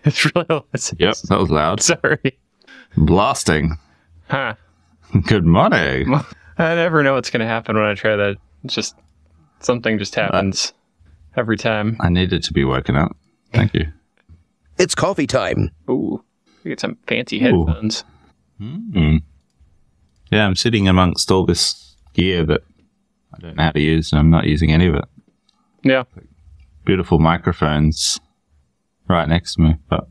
It's really loud. Yep, that was loud. Sorry. Blasting. Huh. Good morning. I never know what's going to happen when I try that. It's just something just happens every time. I needed to be woken up. Thank you. It's coffee time. Ooh, you get some fancy Ooh. headphones. Mm. Yeah, I'm sitting amongst all this gear that I don't know how to use, and I'm not using any of it. Yeah. Beautiful microphones right next to me, but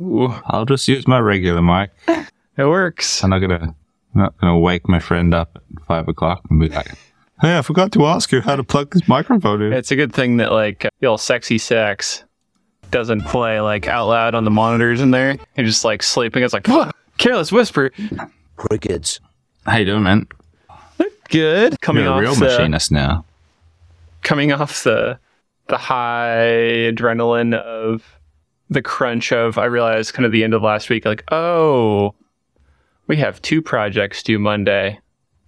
Ooh, I'll just use my regular mic. it works. I'm not gonna, I'm not gonna wake my friend up at five o'clock and be like, "Hey, I forgot to ask you how to plug this microphone in." It's a good thing that like uh, the old sexy sax doesn't play like out loud on the monitors in there. You're just like sleeping. It's like "Whoa, careless whisper. Crickets. How you doing, man? Good. Coming You're a off real the, machinist now. coming off the the high adrenaline of the crunch of I realized kind of the end of last week, like, oh, we have two projects due Monday.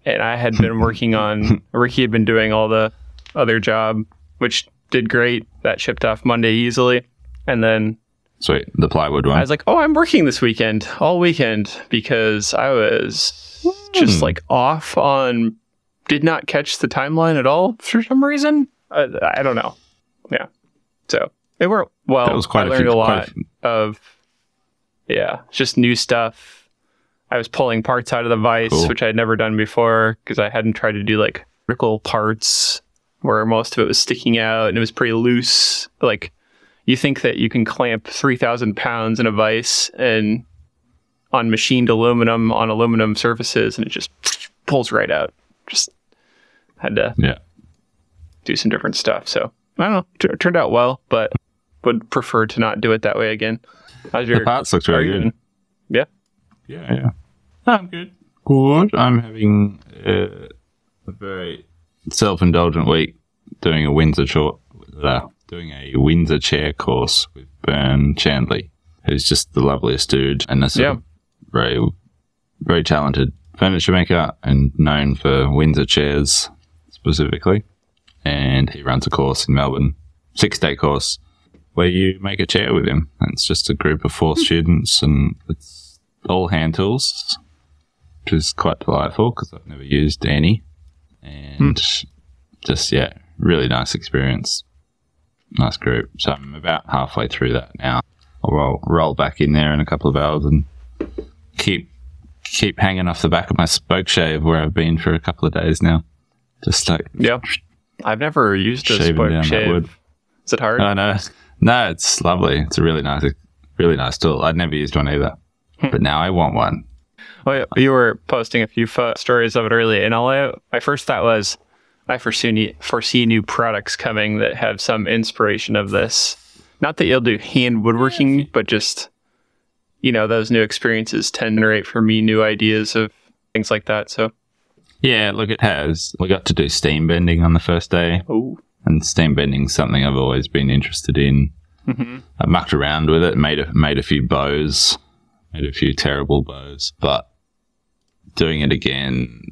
And I had been working on Ricky had been doing all the other job, which did great. That shipped off Monday easily. And then Sweet, the plywood one. I was like, oh, I'm working this weekend, all weekend, because I was just Hmm. like off on, did not catch the timeline at all for some reason. I, I don't know. Yeah. So it worked well. that was quite I a learned few. a quite a lot few- of, yeah, just new stuff. I was pulling parts out of the vise, Cool. which I had never done before because I hadn't tried to do like vertical parts where most of it was sticking out and it was pretty loose. Like you think that you can clamp 3,000 pounds in a vise and on machined aluminum on aluminum surfaces and it just pulls right out. Just had to yeah. do some different stuff. So I don't know. T- turned out well, but would prefer to not do it that way again. How's your The parts looked very good. doing? Yeah. Yeah, yeah. I'm good. Good. I'm having uh, a very self-indulgent week doing a Windsor short, uh, doing a Windsor chair course with Bern Chandley, who's just the loveliest dude and a sort Yeah. of very, very talented furniture maker and known for Windsor chairs specifically. And he runs a course in Melbourne, six-day course, where you make a chair with him. And it's just a group of four hmm. students, and it's all hand tools, which is quite delightful because I've never used any. And hmm. just, yeah, really nice experience. Nice group. So I'm about halfway through that now. I'll roll, roll back in there in a couple of hours and keep keep hanging off the back of my spoke shave where I've been for a couple of days now. Just like Yeah. I've never used a spoke shave. Is it hard? Oh no, no, it's lovely. It's a really nice, really nice tool. I'd never used one either, hmm. but now I want one. Oh, well, you were posting a few pho- stories of it earlier, and all I, uh, my first thought was, I foresee new, foresee new products coming that have some inspiration of this. Not that you'll do hand woodworking, but just, you know, those new experiences tend to generate for me new ideas of things like that. So, Yeah, look, it has. We got to do steam bending on the first day, oh, and steam bending's something I've always been interested in. hmm I mucked around with it, made a made a few bows, made a few terrible bows, but doing it again,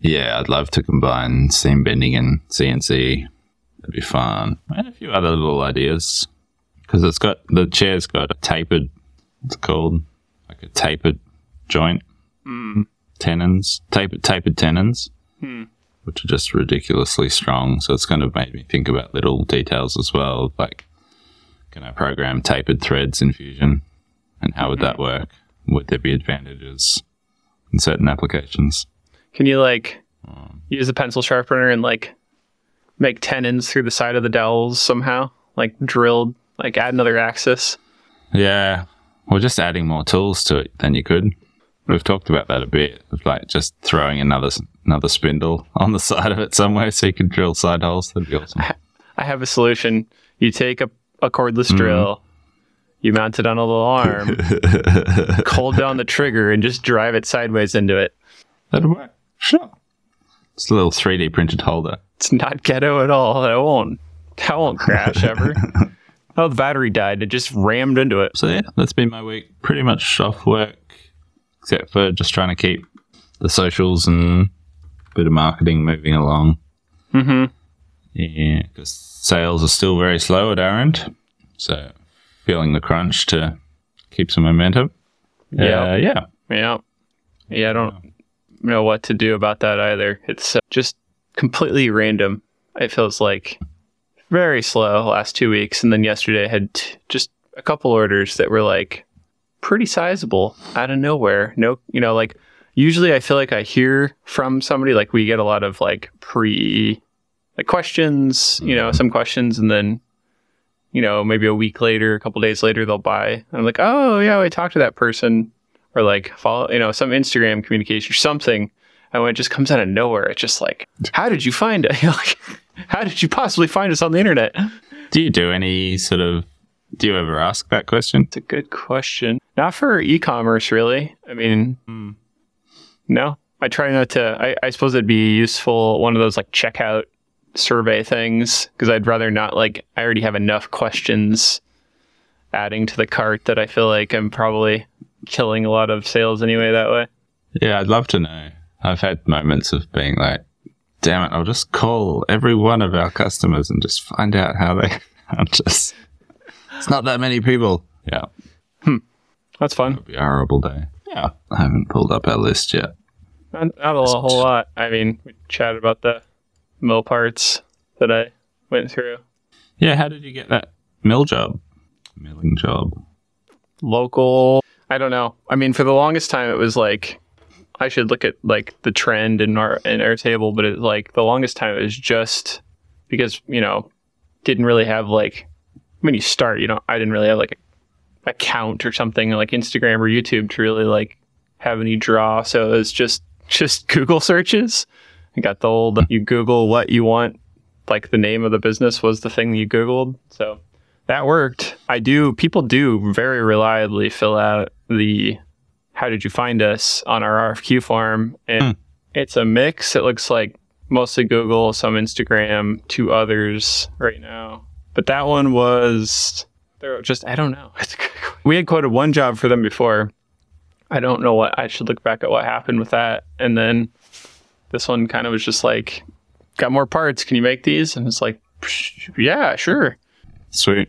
yeah, I'd love to combine steam bending and CNC. That'd be fun. And a few other little ideas because it's got the chair's got a tapered. It's called like a tapered joint mm. tenons, tapered tapered tenons, Hmm. Which are just ridiculously strong. So it's kind of made me think about little details as well, like can I program tapered threads in Fusion, and how would that mm-hmm. work? Would there be advantages in certain applications? can you like um, use a pencil sharpener and like make tenons through the side of the dowels somehow, like drilled, like add another axis? Yeah, or just adding more tools to it than you could. We've talked about that a bit, of like just throwing another another spindle on the side of it somewhere so you can drill side holes. That'd be awesome. I have a solution. You take a, a cordless Mm-hmm. drill, you mount it on a little arm, hold down the trigger, and just drive it sideways into it. That'll work. Sure. It's a little 3D printed holder. It's not ghetto at all. It won't. That won't crash ever. oh, the battery died. It just rammed into it. So yeah, that's been my week. Pretty much off work, except for just trying to keep the socials and a bit of marketing moving along. Mm-hmm. Yeah, because sales are still very slow at our end. So feeling the crunch to keep some momentum. Yeah. Uh, yeah. Yeah. Yeah, I don't know what to do about that either. It's uh, just completely random. It feels like very slow last two weeks. And then yesterday I had t- just a couple orders that were like pretty sizable out of nowhere. No, you know, like usually I feel like I hear from somebody, like we get a lot of like pre like questions, you know, mm-hmm. some questions and then you know, maybe a week later, a couple days later, they'll buy. And I'm like, oh yeah, I talked to that person, or like follow, you know, some Instagram communication or something. And when it just comes out of nowhere, it's just like, how did you find it? Like, how did you possibly find us on the internet? Do you do any sort of? Do you ever ask that question? It's a good question. Not for e-commerce, really. I mean, hmm. no. I try not to. I, I suppose it'd be useful. One of those like checkout survey things because I'd rather not like. I already have enough questions adding to the cart that I feel like I'm probably killing a lot of sales anyway that way. Yeah, I'd love to know. I've had moments of being like, "Damn it! I'll just call every one of our customers and just find out how they." I'm just. It's not that many people. Yeah, hmm. That's fun. it'll be a horrible day. Yeah, I haven't pulled up our list yet. Not, not a whole lot. I mean, we chatted about the mill parts that I went through. Yeah, how did you get that mill job? Milling job. local. I don't know. I mean, for the longest time, it was like I should look at like the trend in our in Airtable, but it like the longest time it was just because you know didn't really have like when you start, you know, I didn't really have like a account or something like Instagram or YouTube to really like have any draw. So it was just just Google searches. I got the old you Google what you want, like the name of the business was the thing you Googled. So that worked. I do. People do very reliably fill out the "How did you find us?" on our RFQ form, and hmm. it's a mix. It looks like mostly Google, some Instagram, two others right now. But that one was they're just I don't know. we had quoted one job for them before. I don't know what I should look back at what happened with that, and then this one kind of was just like, "Got more parts? Can you make these?" And it's like, "Yeah, sure." Sweet.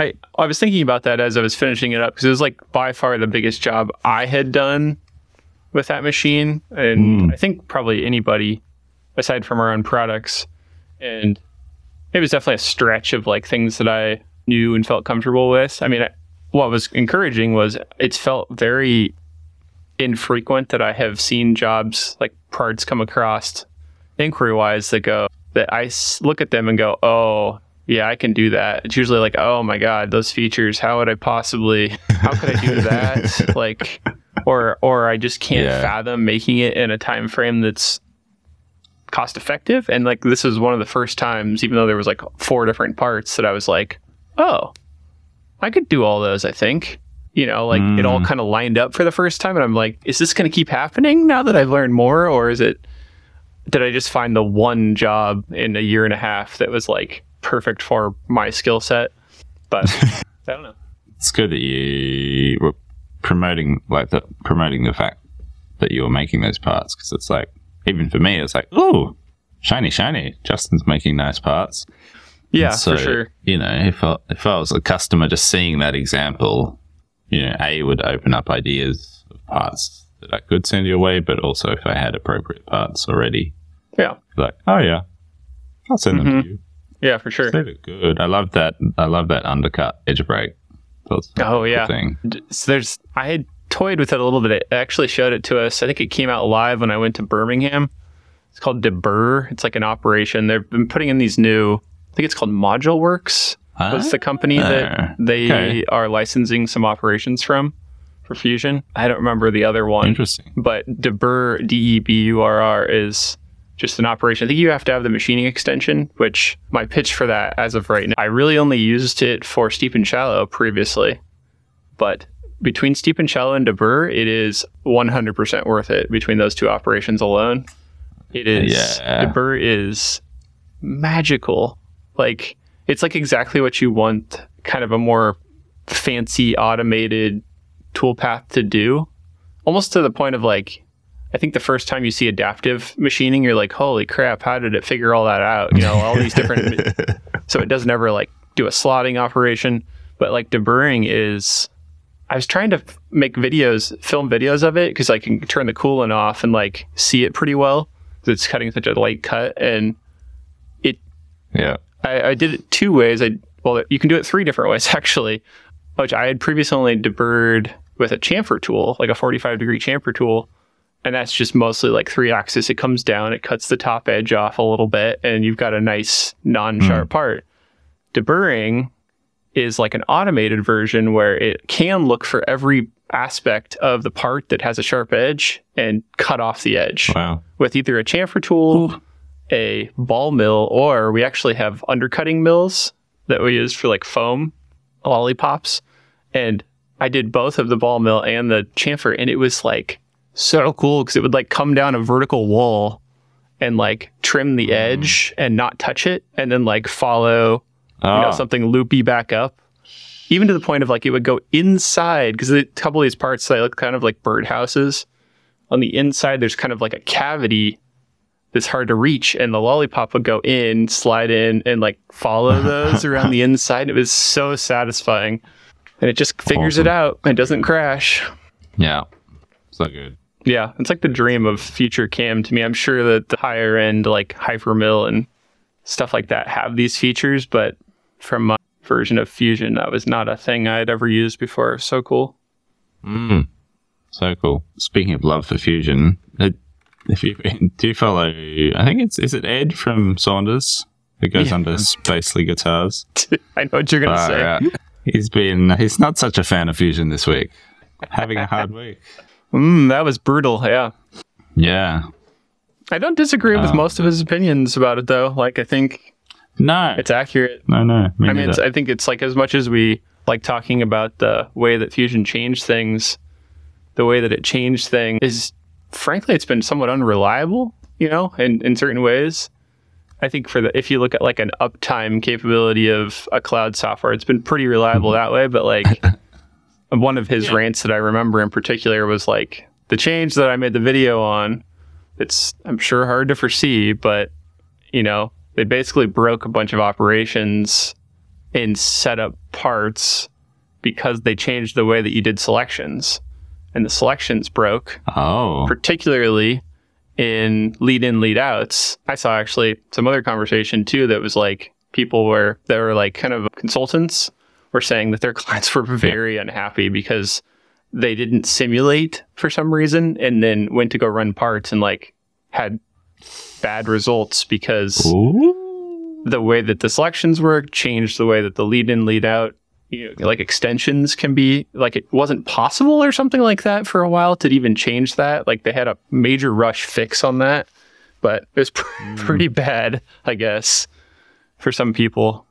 I I was thinking about that as I was finishing it up because it was like by far the biggest job I had done with that machine, and hmm. I think probably anybody aside from our own products. And it was definitely a stretch of like things that I knew and felt comfortable with. I mean, I, what was encouraging was it's felt very infrequent that I have seen jobs like parts come across inquiry wise that go that I look at them and go, oh, yeah, I can do that. It's usually like, oh my god, those features. How would I possibly? How could I do that? like, or or I just can't Yeah. fathom making it in a time frame that's cost effective. And like, this is one of the first times, even though there was like four different parts, that I was like, oh, I could do all those. I think. You know, like it all mm. kind of lined up for the first time, and I'm like, is this going to keep happening now that I've learned more, or is it? Did I just find the one job in a year and a half that was like perfect for my skill set? But I don't know. It's good that you were promoting like the promoting the fact that you were making those parts because it's like even for me it's like oh shiny shiny Justin's making nice parts. Yeah, So, for sure. You know, if I, if I was a customer just seeing that example, you know, A would open up ideas of parts that I could send your way, but also if I had appropriate parts already, Yeah, like, oh yeah, I'll send them Mm-hmm. to you. yeah, for sure. They look good. I love that. I love that undercut edge break. That's Oh yeah. thing. So there's I had toyed with it a little bit. It actually showed it to us. I think it came out live when I went to Birmingham. It's called DeBurr. It's like an operation. They've been putting in these new. I think it's called Module Works. Was the company that Ah, they okay. are licensing some operations from for Fusion? I don't remember the other one. Interesting. but DeBurr, D E B U R R, is just an operation. I think you have to have the machining extension, which my pitch for that as of right now, I really only used it for Steep and Shallow previously. But between Steep and Shallow and DeBurr, it is 100% worth it between those two operations alone. It is, Yeah. DeBurr is magical. Like, it's like exactly what you want kind of a more fancy automated toolpath to do almost to the point of like I think the first time you see adaptive machining, you're like, holy crap, how did it figure all that out? You know, all these different. so it doesn't ever like do a slotting operation, But like deburring is, I was trying to make videos, film videos of it because I can turn the coolant off and like see it pretty well. 'cause It's cutting such a light cut, and it, Yeah. I, I did it two ways. I well, you can do it three different ways actually, which I had previously only deburred with a chamfer tool, like a 45 degree chamfer tool, and that's just mostly like three axis. It comes down, it cuts the top edge off a little bit, and you've got a nice non-sharp hmm. part. Deburring is like an automated version where it can look for every aspect of the part that has a sharp edge and cut off the edge Wow. with either a chamfer tool, a ball mill, or we actually have undercutting mills that we use for like foam lollipops. And I did both of the ball mill and the chamfer, and it was like so cool because it would like come down a vertical wall and like trim the mm. edge and not touch it, and then like follow Oh, you know, something loopy back up. Even to the point of like it would go inside because a couple of these parts they look kind of like birdhouses. On the inside, there's kind of like a cavity that's hard to reach, and the lollipop would go in, slide in, and like follow those around the inside. It was so satisfying, and it just figures it out and doesn't crash. yeah. So good. Yeah, it's like the dream of future cam to me. I'm sure that the higher end like Hypermill and stuff like that have these features, but from my version of Fusion, that was not a thing I'd ever used before. So cool. Mm. So cool. Speaking of love for fusion, uh, if you do you follow, I think it's is it Ed from Saunders who goes Yeah. under Spacely Guitars. I know what you're gonna Far say. out. He's been he's not such a fan of fusion this week. Having a hard week. Mm, that was brutal. Yeah. Yeah. I don't disagree with Um, most of his opinions about it, though. Like, I think No. it's accurate. no, no. Me I mean, it's. I think it's like as much as we like talking about the way that Fusion changed things, the way that it changed things is, frankly, it's been somewhat unreliable. You know, in in certain ways. I think for the if you look at like an uptime capability of a cloud software, it's been pretty reliable mm-hmm. that way. But like one of his rants that I remember in particular was like the change that I made the video on. It's I'm sure hard to foresee, but you know they basically broke a bunch of operations in setup parts because they changed the way that you did selections, and the selections broke oh. particularly in lead in lead outs. I saw actually some other conversation too that was like people were that were like kind of consultants were saying that their clients were very unhappy because they didn't simulate for some reason and then went to go run parts and like had bad results because Ooh. the way that the selections work changed the way that the lead in lead out you know, like extensions can be like it wasn't possible or something like that for a while to even change that like they had a major rush fix on that but it was pr- pretty bad i guess for some people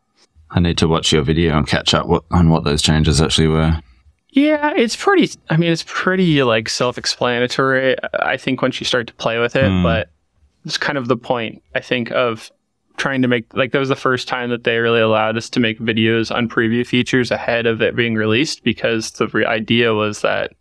I need to watch your video and catch up what, on what those changes actually were. yeah it's pretty i mean it's pretty like self-explanatory i think once you start to play with it Hmm. but it's kind of the point i think of trying to make like that was the first time that they really allowed us to make videos on preview features ahead of it being released because the re- idea was that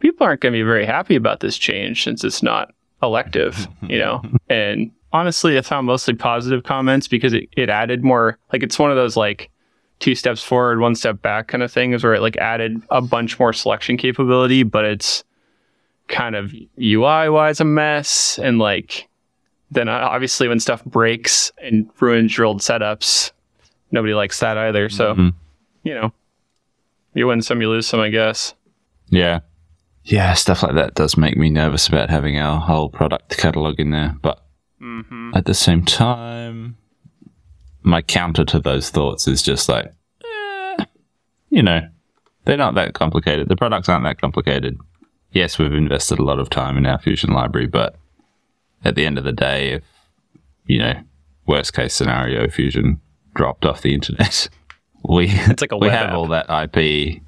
people aren't going to be very happy about this change since it's not elective you know? And honestly i found mostly positive comments because it, it added more like it's one of those like two steps forward one step back kind of things where it like added a bunch more selection capability but it's kind of ui wise a mess and like then uh, obviously when stuff breaks and ruins your old setups, nobody likes that either. So, Mhm. you know, you win some, you lose some, I guess. Yeah. Yeah, stuff like that does make me nervous about having our whole product catalog in there. But Mm-hmm. at the same time, my counter to those thoughts is just like, eh, you know, they're not that complicated. The products aren't that complicated. Yes, we've invested a lot of time in our Fusion library, but at the end of the day, if, you know, worst case scenario, Fusion dropped off the internet, we, It's like a we have app. all that IP.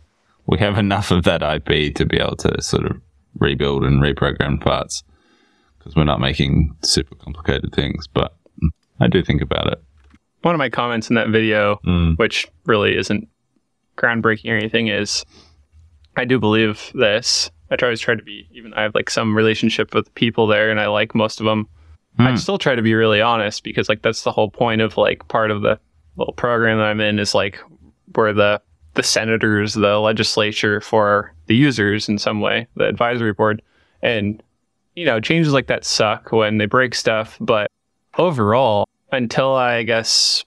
We have enough of that IP to be able to sort of rebuild and reprogram parts because we're not making super complicated things. But I do think about it. One of my comments in that video, Mm. which really isn't groundbreaking or anything, is I do believe this. I try always try to be, even I have like some relationship with people there and I like most of them. Hmm. I'd still try to be really honest because like that's the whole point of like part of the little program that I'm in is like where the the senators, the legislature for the users in some way, the advisory board. And, you know, changes like that suck when they break stuff. But overall, until I guess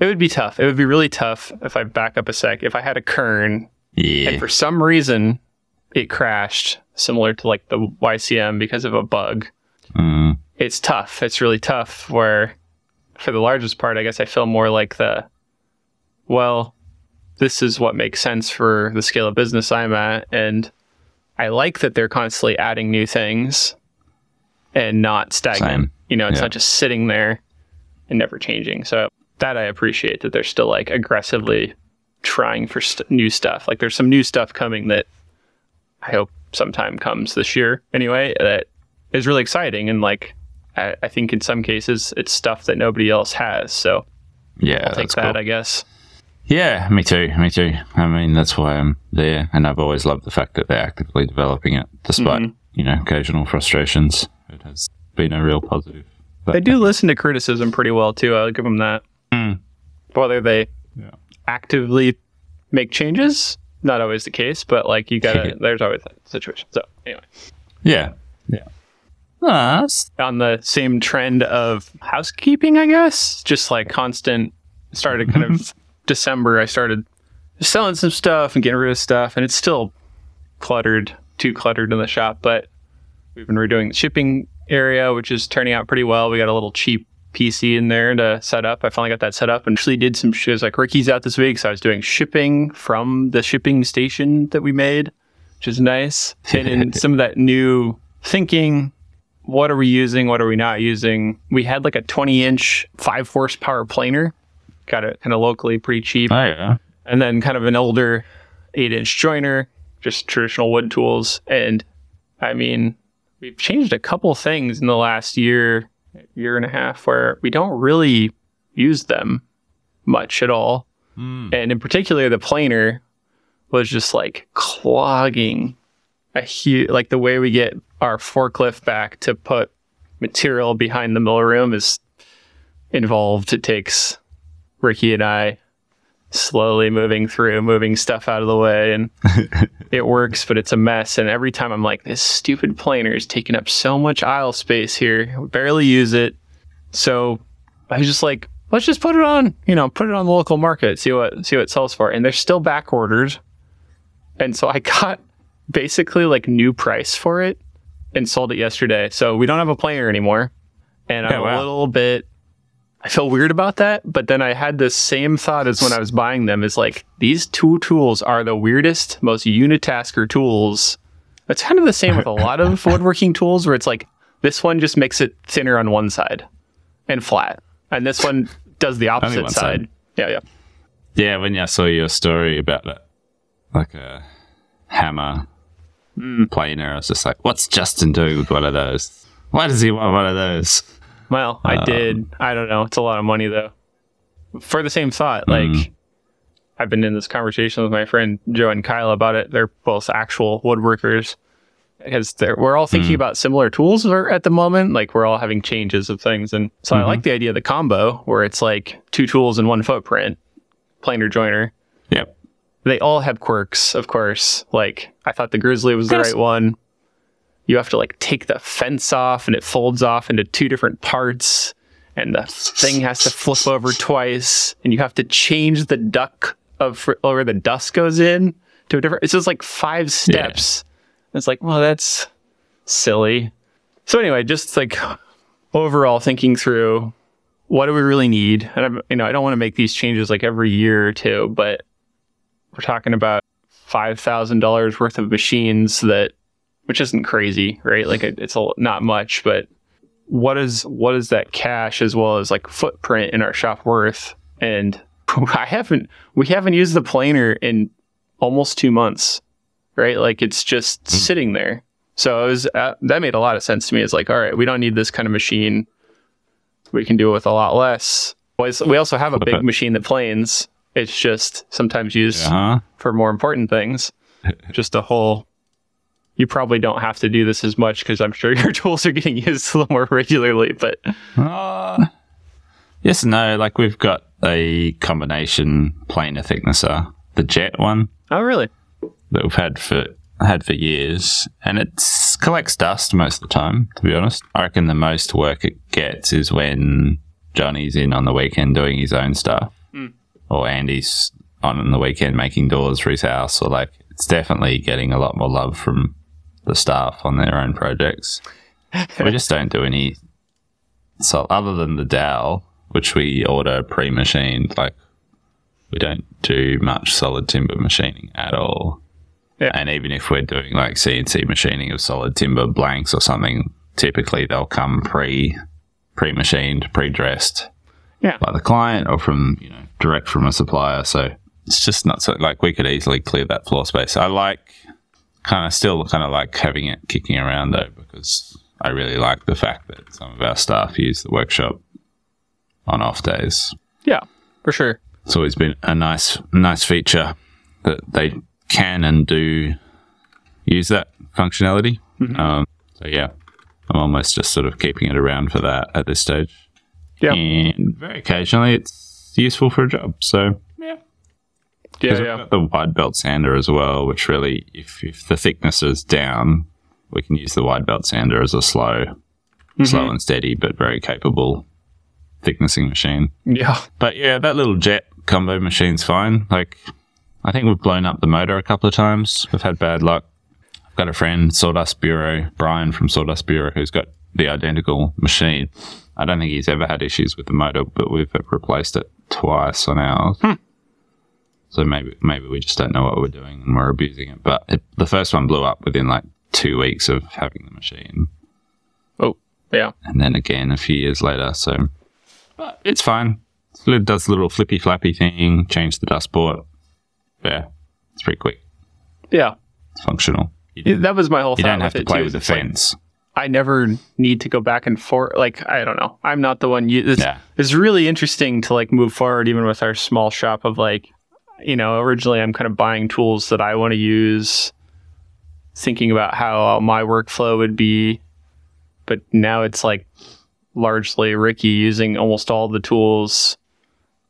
it would be tough. It would be really tough if I back up a sec. If I had a kern Yeah. and for some reason it crashed, similar to like the YCM because of a bug, Mm, it's tough. It's really tough. Where for the largest part, I guess I feel more like the, well, this is what makes sense for the scale of business I'm at. And I like that they're constantly adding new things and not stagnant. Same. You know, it's Yeah. not just sitting there and never changing. So that I appreciate that they're still like aggressively trying for st- new stuff. Like there's some new stuff coming that I hope sometime comes this year anyway that is really exciting and like I, I think in some cases it's stuff that nobody else has. So yeah, I'll take that's that, cool. I guess. Yeah, me too. Me too. I mean, that's why I'm there, and I've always loved the fact that they're actively developing it, despite Mm-hmm. you know occasional frustrations. It has been a real positive. But, They do listen to criticism pretty well too. I'll give them that. Mm. Whether they Yeah. actively make changes, not always the case, but like you gotta, there's always that situation. So anyway, Yeah, yeah. Ah, that's- on the same trend of housekeeping, I guess, just like constant. Started kind of December. I started selling some stuff and getting rid of stuff, and it's still cluttered, too cluttered in the shop. But we've been redoing the shipping area, which is turning out pretty well. We got a little cheap PC in there to set up. I finally got that set up and actually did some shows. Like Ricky's out this week, so I was doing shipping from the shipping station that we made, which is nice. And in some of that new thinking, what are we using? What are we not using? We had like a 20 inch, five horsepower planer, got it kind of locally pretty cheap oh yeah. and then kind of an older eight inch joiner, just traditional wood tools. And I mean, we've changed a couple things in the last year, year and a half, where we don't really use them much at all. Mm. And in particular, the planer was just like clogging a huge, like the way we get our forklift back to put material behind the mill room is involved. It takes Ricky and I slowly moving through, moving stuff out of the way, and it works, but it's a mess. And every time I'm like, this stupid planer is taking up so much aisle space here. We barely use it. So I was just like, let's just put it on, you know, put it on the local market, see what see what it sells for. And they're still back ordered. And so I got basically like new price for it and sold it yesterday. So we don't have a planer anymore. And I'm wow. a little bit I feel weird about that, but then I had this same thought as when I was buying them is like these two tools are the weirdest, most unitasker tools. It's kind of the same with a lot of woodworking tools where it's like this one just makes it thinner on one side and flat. And this one does the opposite side. side. Yeah, yeah. Yeah, when I saw your story about that, like a hammer mm. planer, I was just like, what's Justin doing with one of those? Why does he want one of those? Well, I Um, did. I don't know. It's a lot of money though. For the same thought, like Mm. I've been in this conversation with my friend Joe and Kyle about it. They're both actual woodworkers because they're, we're all Mm. thinking about similar tools at the moment. Like we're all having changes of things, and so Mm-hmm. I like the idea of the combo where it's like two tools in one footprint, planer joiner. Yep. They all have quirks, of course. Like I thought the Grizzly was the right one. You have to like take the fence off and it folds off into two different parts and the thing has to flip over twice and you have to change the duck of or where the dust goes in to a different it's just like five steps. It's like, well, that's silly. So anyway, just like overall thinking through what do we really need? And I'm, you know, I don't want to make these changes like every year or two, but we're talking about five thousand dollars worth of machines that, which isn't crazy, right? Like it, it's a, not much, but what is what is that cash as well as like footprint in our shop worth? And I haven't we haven't used the planer in almost two months, right? Like it's just sitting there. So it was uh, that made a lot of sense to me. It's like, all right, we don't need this kind of machine. We can do it with a lot less. We also have a big machine that planes. It's just sometimes used Uh huh. for more important things. Just a whole. You probably don't have to do this as much because I'm sure your tools are getting used a little more regularly. But Uh, yes and no. Like we've got a combination planer thicknesser the Jet one Oh, really? that we've had for had for years, and it collects dust most of the time. To be honest, I reckon the most work it gets is when Johnny's in on the weekend doing his own stuff, or Andy's on on the weekend making doors for his house, or like it's definitely getting a lot more love from the staff on their own projects. we just don't do any. So other than the dowel, which we order pre-machined, like we don't do much solid timber machining at all. Yeah. And even if we're doing like CNC machining of solid timber blanks or something, typically they'll come pre pre machined, pre dressed Yeah. by the client or from you know direct from a supplier. So it's just not so like we could easily clear that floor space. I like kind of still kind of like having it kicking around though because I really like the fact that some of our staff use the workshop on off days. Yeah, for sure. It's always been a nice nice feature that they can and do use that functionality. Um, so yeah, I'm almost just sort of keeping it around for that at this stage. Yeah. and very occasionally it's useful for a job. So Yeah, yeah. the wide belt sander as well, which really, if, if the thickness is down, we can use the wide belt sander as a slow, mm-hmm. slow and steady, but very capable thicknessing machine. Yeah. But yeah, that little jet combo machine's fine. Like, I think we've blown up the motor a couple of times. We've had bad luck. I've got a friend, Sawdust Bureau, Brian from Sawdust Bureau, who's got the identical machine. I don't think he's ever had issues with the motor, but we've replaced it twice on ours. Hmm. So maybe maybe we just don't know what we're doing and we're abusing it. But it, the first one blew up within like two weeks of having the machine Oh, yeah. and then again a few years later. So, but it's fine. It does the little flippy flappy thing. Change the dust port. Yeah, it's pretty quick. Yeah. It's functional. That was my whole you don't have with to play too, with the it's like, fence. I never need to go back and forth. Like, I don't know. I'm not the one. You, it's, Yeah. it's really interesting to like move forward, even with our small shop of like, you know, originally I'm kind of buying tools that I want to use, thinking about how my workflow would be. But now it's like largely Ricky using almost all the tools.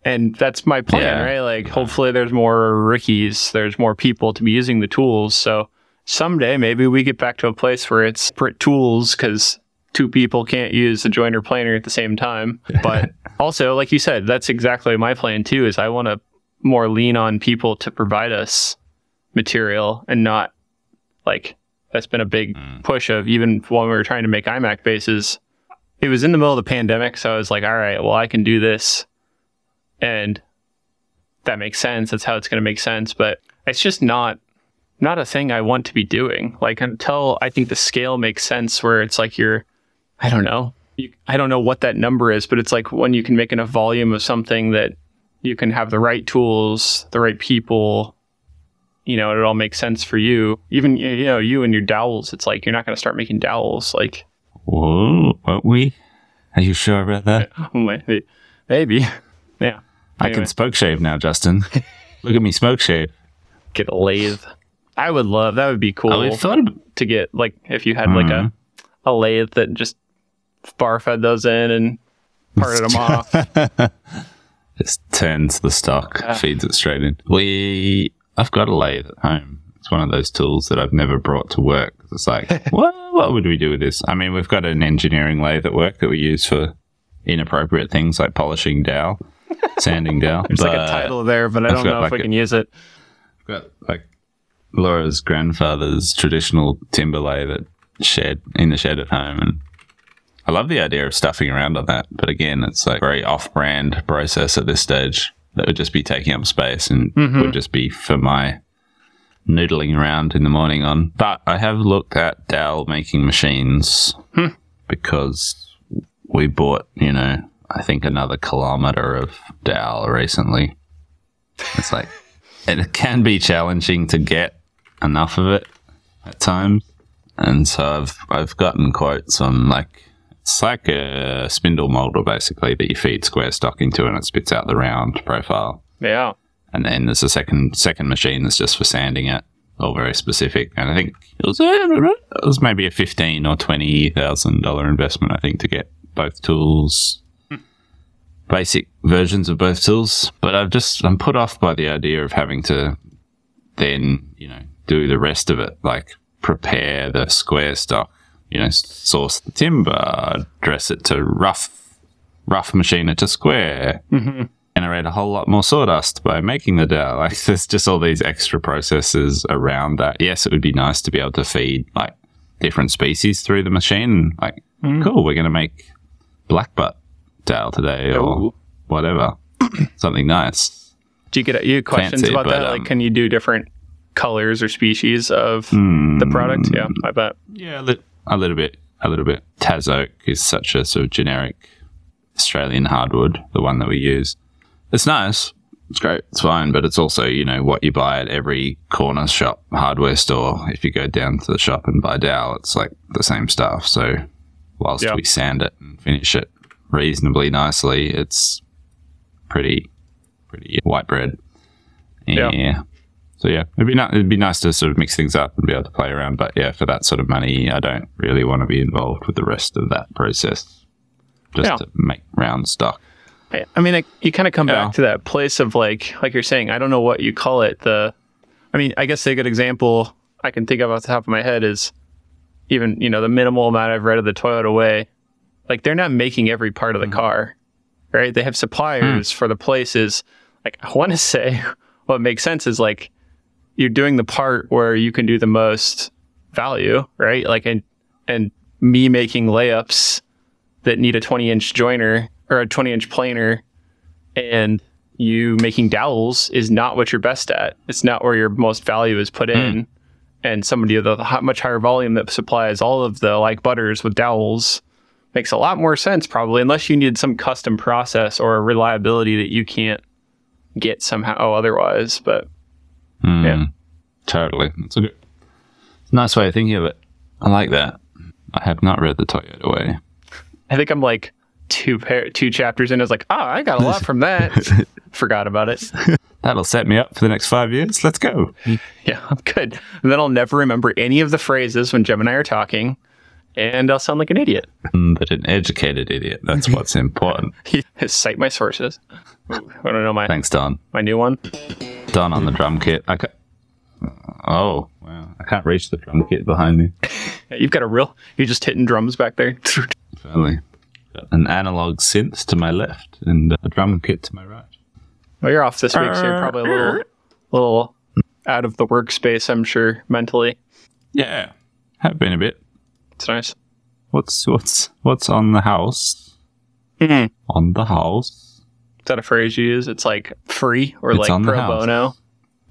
And that's my plan, Yeah. right? Like, hopefully, there's more Rickies, there's more people to be using the tools. So, someday maybe we get back to a place where it's separate tools because two people can't use the joiner planer at the same time. But also, like you said, that's exactly my plan too. Is I want to more lean on people to provide us material and not like that's been a big hmm. push of even when we were trying to make iMac bases. It was in the middle of the pandemic, so I was like, all right, well, I can do this, and that makes sense. That's how it's going to make sense. But it's just not not a thing I want to be doing. Like until I think the scale makes sense, where it's like you're, I don't know, you, I don't know what that number is, but it's like when you can make enough volume of something that you can have the right tools, the right people, you know, it all makes sense for you. Even you know, you and your dowels, it's like you're not going to start making dowels. Like Whoa, won't we? Are you sure about that? Oh, maybe, maybe, yeah. I Anyway. can smoke shave now, Justin. Look at me smoke shave. get a lathe. I would love that. Would be cool Oh, we've thought about to get like if you had like a mm-hmm. a lathe that just bar fed those in and parted them off. Just turns the stock, ah. feeds it straight in. We, I've got a lathe at home. It's one of those tools that I've never brought to work. It's like, what, what would we do with this? I mean, we've got an engineering lathe at work that we use for inappropriate things like polishing dowel, sanding dowel. There's like a title there, but I don't know if we a- can use it. I've got like Laura's grandfather's traditional timber lathe at shed in the shed at home, and I love the idea of stuffing around on that. But again, it's like very off-brand process at this stage that would just be taking up space and mm-hmm. would just be for my noodling around in the morning on. But I have looked at dowel making machines hmm. because we bought, you know, I think another kilometer of dowel recently. It's like it can be challenging to get enough of it at times, and so I've I've gotten quotes on like it's like a spindle molder basically that you feed square stock into, and it spits out the round profile. Yeah. And then there's a second second machine that's just for sanding it, all very specific. And I think it was it was maybe a fifteen or twenty thousand dollar investment. I think to get both tools. basic versions of both tools, but I've just I'm put off by the idea of having to then you know do the rest of it, like prepare the square stock, you know, source the timber, dress it to rough, rough machine it to square. Generate a whole lot more sawdust by making the dowel. Like there's just all these extra processes around that. Yes, it would be nice to be able to feed like different species through the machine. Like, cool, we're going to make blackbutt dowel today or Ooh. whatever. Something nice. Do you get you have questions Fancy, about but, that? um, like, can you do different colors or species of Hmm. the product? Yeah, I bet. Yeah, a, little bit. A little bit. Tas oak is such a sort of generic Australian hardwood, the one that we use. It's nice. It's great. It's fine, but it's also, you know, what you buy at every corner shop, hardware store. If you go down to the shop and buy dowel, it's like the same stuff. So, whilst Yeah. we sand it and finish it reasonably nicely, it's pretty, pretty white bread. Yeah. yeah. So yeah, it'd be ni- it'd be nice to sort of mix things up and be able to play around. But yeah, for that sort of money, I don't really want to be involved with the rest of that process. Just Yeah. to make round stock. I- mean, like, you kind of come Yeah. back to that place of like, like you're saying, I don't know what you call it. The, I mean, I guess a good example I can think of off the top of my head is even you know the minimal amount I've read of the Toyota Way. Like they're not making every part of the mm. car, right? They have suppliers hmm. for the places. Like I want to say, what makes sense is like you're doing the part where you can do the most value, right? Like and and me making layups that need a 20 inch joiner or a 20 inch planer and you making dowels is not what you're best at. It's not where your most value is put hmm. in. And somebody with a much higher volume that supplies all of the like butters with dowels makes a lot more sense probably unless you need some custom process or a reliability that you can't get somehow otherwise. But Mm, Yeah. Totally. That's a good, a nice way of thinking of it. I like that. I have not read the Toyota Way. I think I'm like two pair, two chapters in. I was like, oh, I got a lot from that. Forgot about it. That'll set me up for the next five years. Let's go. Yeah, I'm good. And then I'll never remember any of the phrases when Jem and I are talking, and I'll sound like an idiot. Mm, But an educated idiot. That's what's important. Cite my sources. I don't know my Thanks, Don. my new one. Don on the drum kit. I ca- oh, wow. I can't reach the drum kit behind me. Yeah, you've got a real. You're just hitting drums back there. If An analog synth to my left and a drum kit to my right. Well, you're off this week, so you're probably a little, little out of the workspace. I'm sure mentally. Yeah. Have been a bit. It's nice. What's what's what's on the house? Mhm. On the house. Is that a phrase you use? It's like free or It's like on the pro house. bono.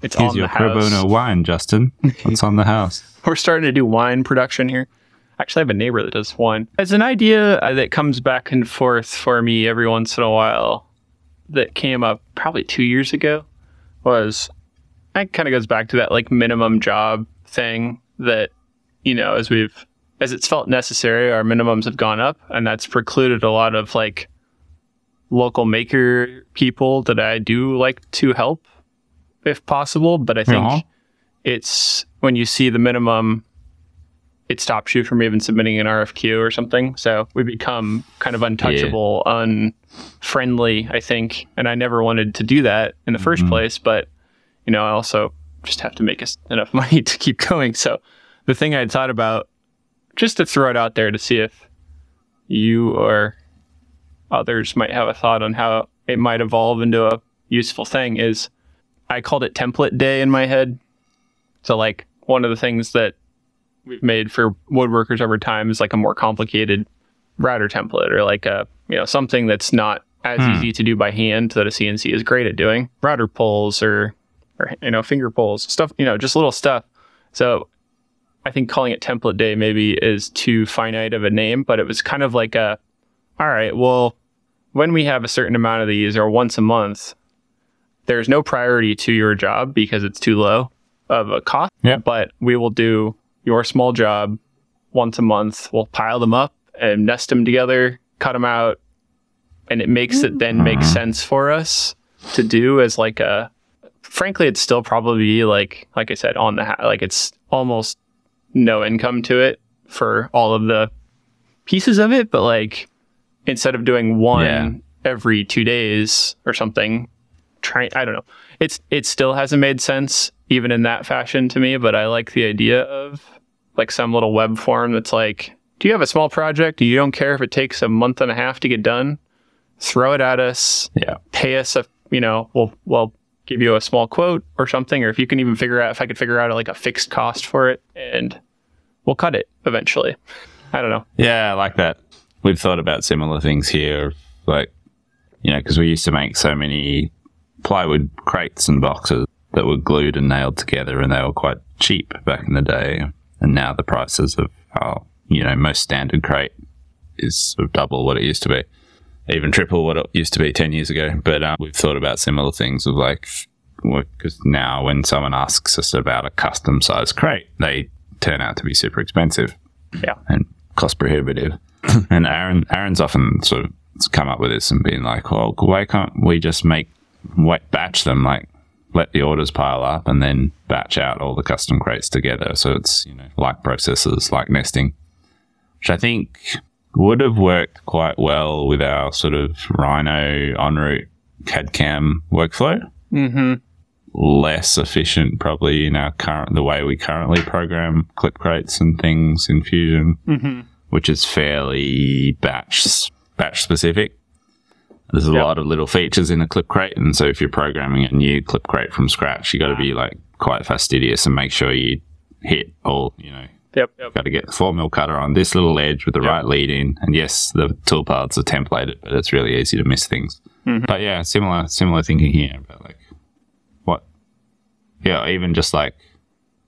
It's Here's on your the pro house. bono wine, Justin. What's on the house? We're starting to do wine production here. Actually, I have a neighbor that does wine. It's an idea uh, that comes back and forth for me every once in a while. That came up probably two years ago. Was it kind of goes back to that like minimum job thing that you know as we've as it's felt necessary, our minimums have gone up, and that's precluded a lot of like local maker people that I do like to help if possible. But I think Uh-huh. it's when you see the minimum, it stops you from even submitting an RFQ or something. So we become kind of untouchable, unfriendly, I think. And I never wanted to do that in the first place, but you know, I also just have to make us enough money to keep going. So the thing I had thought about, just to throw it out there to see if you or others might have a thought on how it might evolve into a useful thing, is I called it template day in my head. So like one of the things that we've made for woodworkers over time is like a more complicated router template or like a you know something that's not as hmm. easy to do by hand that a CNC is great at doing. Router pulls or or you know finger pulls, stuff, you know, just little stuff. So I think calling it template day maybe is too finite of a name, but it was kind of like a all right, well, when we have a certain amount of these or once a month, there's no priority to your job because it's too low of a cost. Yeah. But we will do your small job once a month. We'll pile them up and nest them together, cut them out, and it makes it then make mm-hmm. sense for us to do as like a. Frankly, it's still probably like like I said on the ha- like it's almost no income to it for all of the pieces of it, but like instead of doing one Yeah. every two days or something. Try I don't know. It's it still hasn't made sense even in that fashion to me, but I like the idea of like some little web form that's like, do you have a small project? You don't care if it takes a month and a half to get done? Throw it at us. Yeah. Pay us a you know, we'll we'll give you a small quote or something, or if you can even figure out if I could figure out like a fixed cost for it and we'll cut it eventually. I don't know. Yeah, I like that. We've thought about similar things here, like, you know, because we used to make so many plywood crates and boxes that were glued and nailed together, and they were quite cheap back in the day. And now the prices of our, you know, most standard crate is sort of double what it used to be, even triple what it used to be 10 years ago. But um, we've thought about similar things of like, because now when someone asks us about a custom sized crate, they turn out to be super expensive Yeah. and cost prohibitive. and Aaron, Aaron's often sort of come up with this and been like, "Well, why can't we just make wait, batch them? Like, let the orders pile up and then batch out all the custom crates together. So it's you know like processes, like nesting, which I think would have worked quite well with our sort of Rhino EnRoute CAD CAM workflow. Mm-hmm. Less efficient, probably in our current the way we currently program clip crates and things in Fusion Mm-hmm. Which is fairly batch batch specific. There's a Yep. lot of little features in a clip crate, and so if you're programming a new clip crate from scratch, you got to be like quite fastidious and make sure you hit all. You know, Yep. Yep. got to get the four mil cutter on this little edge with the right lead in, and yes, the toolpaths are templated, but it's really easy to miss things. Mm-hmm. But yeah, similar similar thinking here about like what, yeah, even just like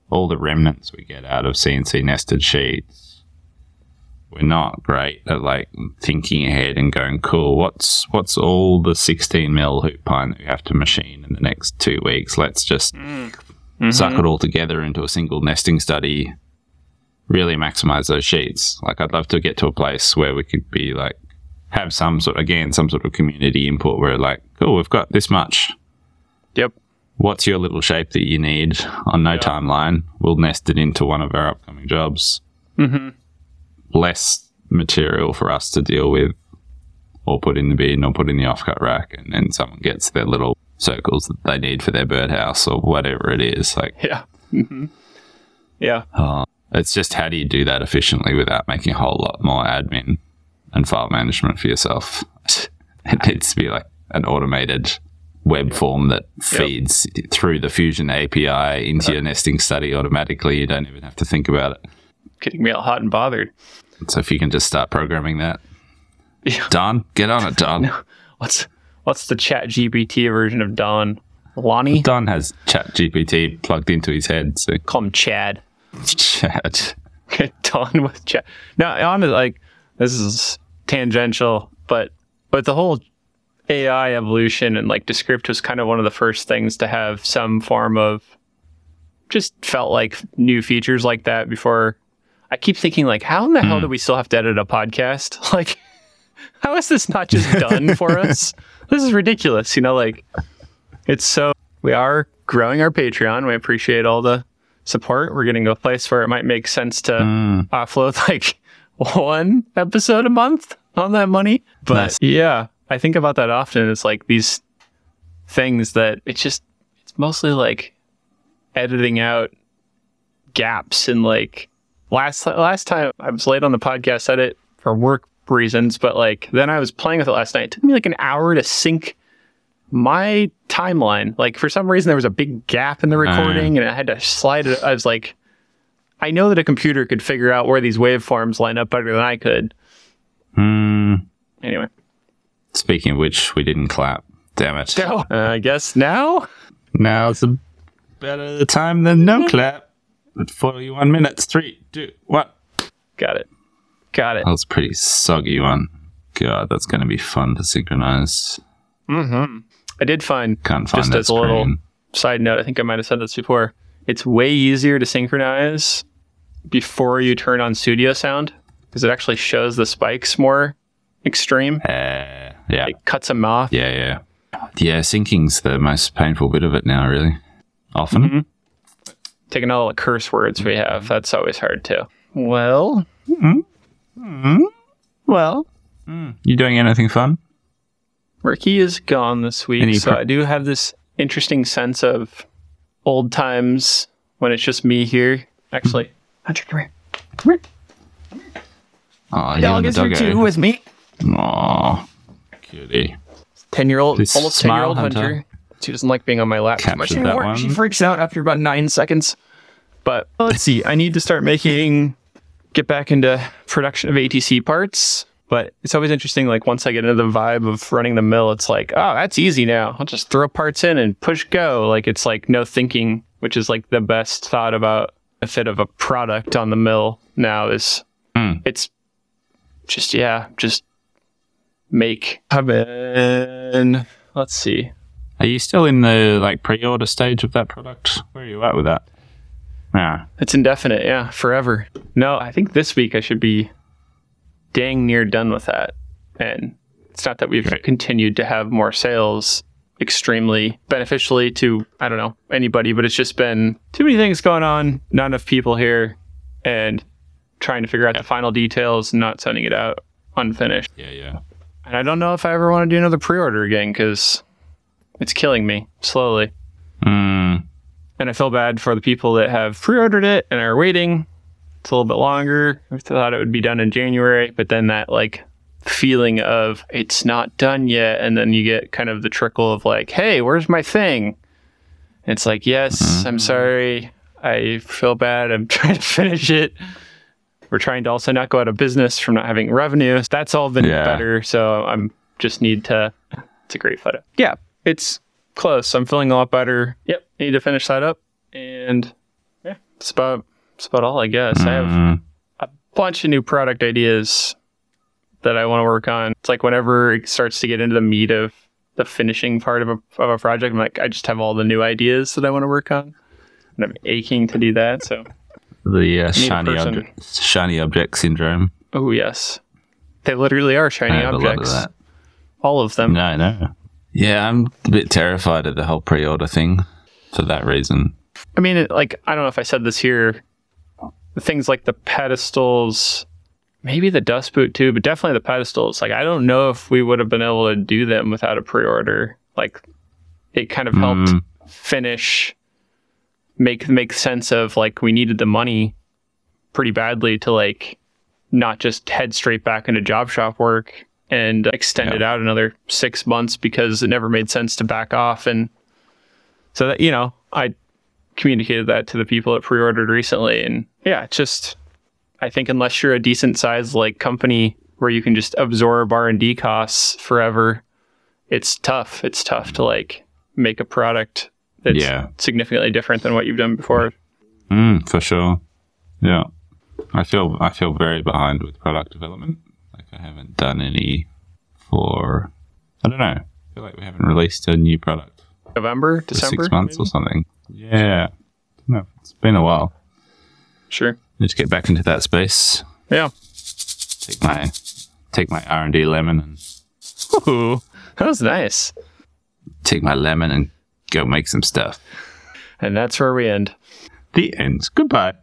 all the remnants we get out of CNC nested sheets we're not great at like thinking ahead and going, cool, what's what's all the 16 mil hoop pine that we have to machine in the next two weeks? Let's just suck it all together into a single nesting study, really maximize those sheets. Like I'd love to get to a place where we could be like have some sort again, some sort of community input where like, cool, we've got this much. Yep. What's your little shape that you need on no timeline? We'll nest it into one of our upcoming jobs Mm-hmm. Less material for us to deal with or put in the bin or put in the offcut rack and then someone gets their little circles that they need for their birdhouse or whatever it is like Yeah. Mm-hmm. Yeah. uh, it's just how do you do that efficiently without making a whole lot more admin and file management for yourself it needs to be like an automated web form that feeds through the fusion api into your nesting study automatically you don't even have to think about it Getting me all hot and bothered. So if you can just start programming that Yeah. Don, get on it, Don. What's what's the Chat GPT version of Don? Lonnie? Don has Chat GPT plugged into his head, so Call him Chad. Chat. Don with Chad. No, honestly, like this is tangential, but but the whole AI evolution and like Descript was kind of one of the first things to have some form of just felt like new features like that before. I keep thinking like, how in the hell do we still have to edit a podcast? Like, how is this not just done for us? This is ridiculous. You know, like it's so we are growing our Patreon. We appreciate all the support. We're getting to a place where it might make sense to Mm. offload like one episode a month on that money. But Nice. yeah, I think about that often. It's like these things that it's just it's mostly like editing out gaps and like last last time I was late on the podcast edit for work reasons, but like then I was playing with it last night. It took me like an hour to sync my timeline. Like for some reason there was a big gap in the recording and I had to slide it. I was like, I know that a computer could figure out where these waveforms line up better than I could. Hmm. Anyway, Speaking of which, we didn't clap. Damn it. so uh, I guess now Now's a better time than no clap. At 41 minutes. Three, two, one. got it, got it. That was a pretty soggy one. God, that's going to be fun to synchronize. Mm-hmm. I did find Can't find Just that as a little- side note. I think I might have said this before. It's way easier to synchronize before you turn on studio sound because it actually shows the spikes more extreme. Uh, yeah. It cuts them off. Yeah, yeah. Yeah, syncing's the most painful bit of it now, really. Often. Mhm. Taking all the curse words we have, mm-hmm. that's always hard too. Well, mm-hmm. Mm-hmm. Well, mm. you doing anything fun? Ricky is gone this week, Any so pro- I do have this interesting sense of old times when it's just me here. Actually, Hunter, come here. Come here. Oh, you Dog is here doggo. too with me. Aw, cutie. Ten year old, Please almost ten year old smile, Hunter. Hunter. She doesn't like being on my lap too Captured much that anymore. one. She freaks out after about nine seconds. But let's see. I need to start making, get back into production of ATC parts. But it's always interesting. Like once I get into the vibe of running the mill, it's like, oh, that's easy now. I'll just throw parts in and push go. Like it's like no thinking, which is like the best thought about a fit of a product on the mill now is Hmm. it's just yeah, just make. I've been let's see. Are you still in the like pre-order stage of that product? Where are you at with that? Yeah. It's indefinite, yeah, forever. No, I think this week I should be dang near done with that. And it's not that we've continued to have more sales extremely beneficially to, I don't know, anybody, but it's just been too many things going on, not enough people here, and trying to figure out the final details and not sending it out unfinished. yeah, yeah. And I don't know if I ever want to do another pre order again because it's killing me slowly. Hmm. And I feel bad for the people that have pre ordered it and are waiting. It's a little bit longer. I thought it would be done in January, but then that like feeling of it's not done yet. And then you get kind of the trickle of like, hey, where's my thing? And it's like, yes, I'm sorry. I feel bad. I'm trying to finish it. We're trying to also not go out of business from not having revenue. That's all been Yeah. better. So I'm just need to. It's a great photo. Yeah, it's close. I'm feeling a lot better. Yep, need to finish that up, and yeah, it's about it's about all I guess. I have Mm. a bunch of new product ideas that I want to work on. It's like whenever it starts to get into the meat of the finishing part of a of a project, I'm like, I just have all the new ideas that I want to work on, and I'm aching to do that. So, The uh, shiny person. object, shiny object syndrome. oh yes, they literally are shiny I have a lot of objects. that. All of them. No, no. Yeah, I'm a bit terrified of the whole pre-order thing for that reason. I mean, it, like, I don't know if I said this here. Things like the pedestals, maybe the dust boot too, but definitely the pedestals. Like, I don't know if we would have been able to do them without a pre order. Like, it kind of helped Mm. finish, make make sense of like we needed the money pretty badly to like not just head straight back into job shop work and extend it out another six months because it never made sense to back off and so that you know i communicated that to the people that pre-ordered recently and yeah it's just i think unless you're a decent sized like company where you can just absorb r&d costs forever it's tough it's tough to like make a product that's Yeah. significantly different than what you've done before Mm, for sure. Yeah. I feel I feel very behind with product development. I haven't done any for I don't know. I feel like we haven't released a new product november december six months maybe? or something. Yeah. No, it's been a while. sure Need to get back into that space. yeah Take my take my R and D lemon and Ooh, that was nice take my lemon and go make some stuff. and that's where we end The end. Goodbye.